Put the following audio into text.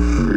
Mm-hmm.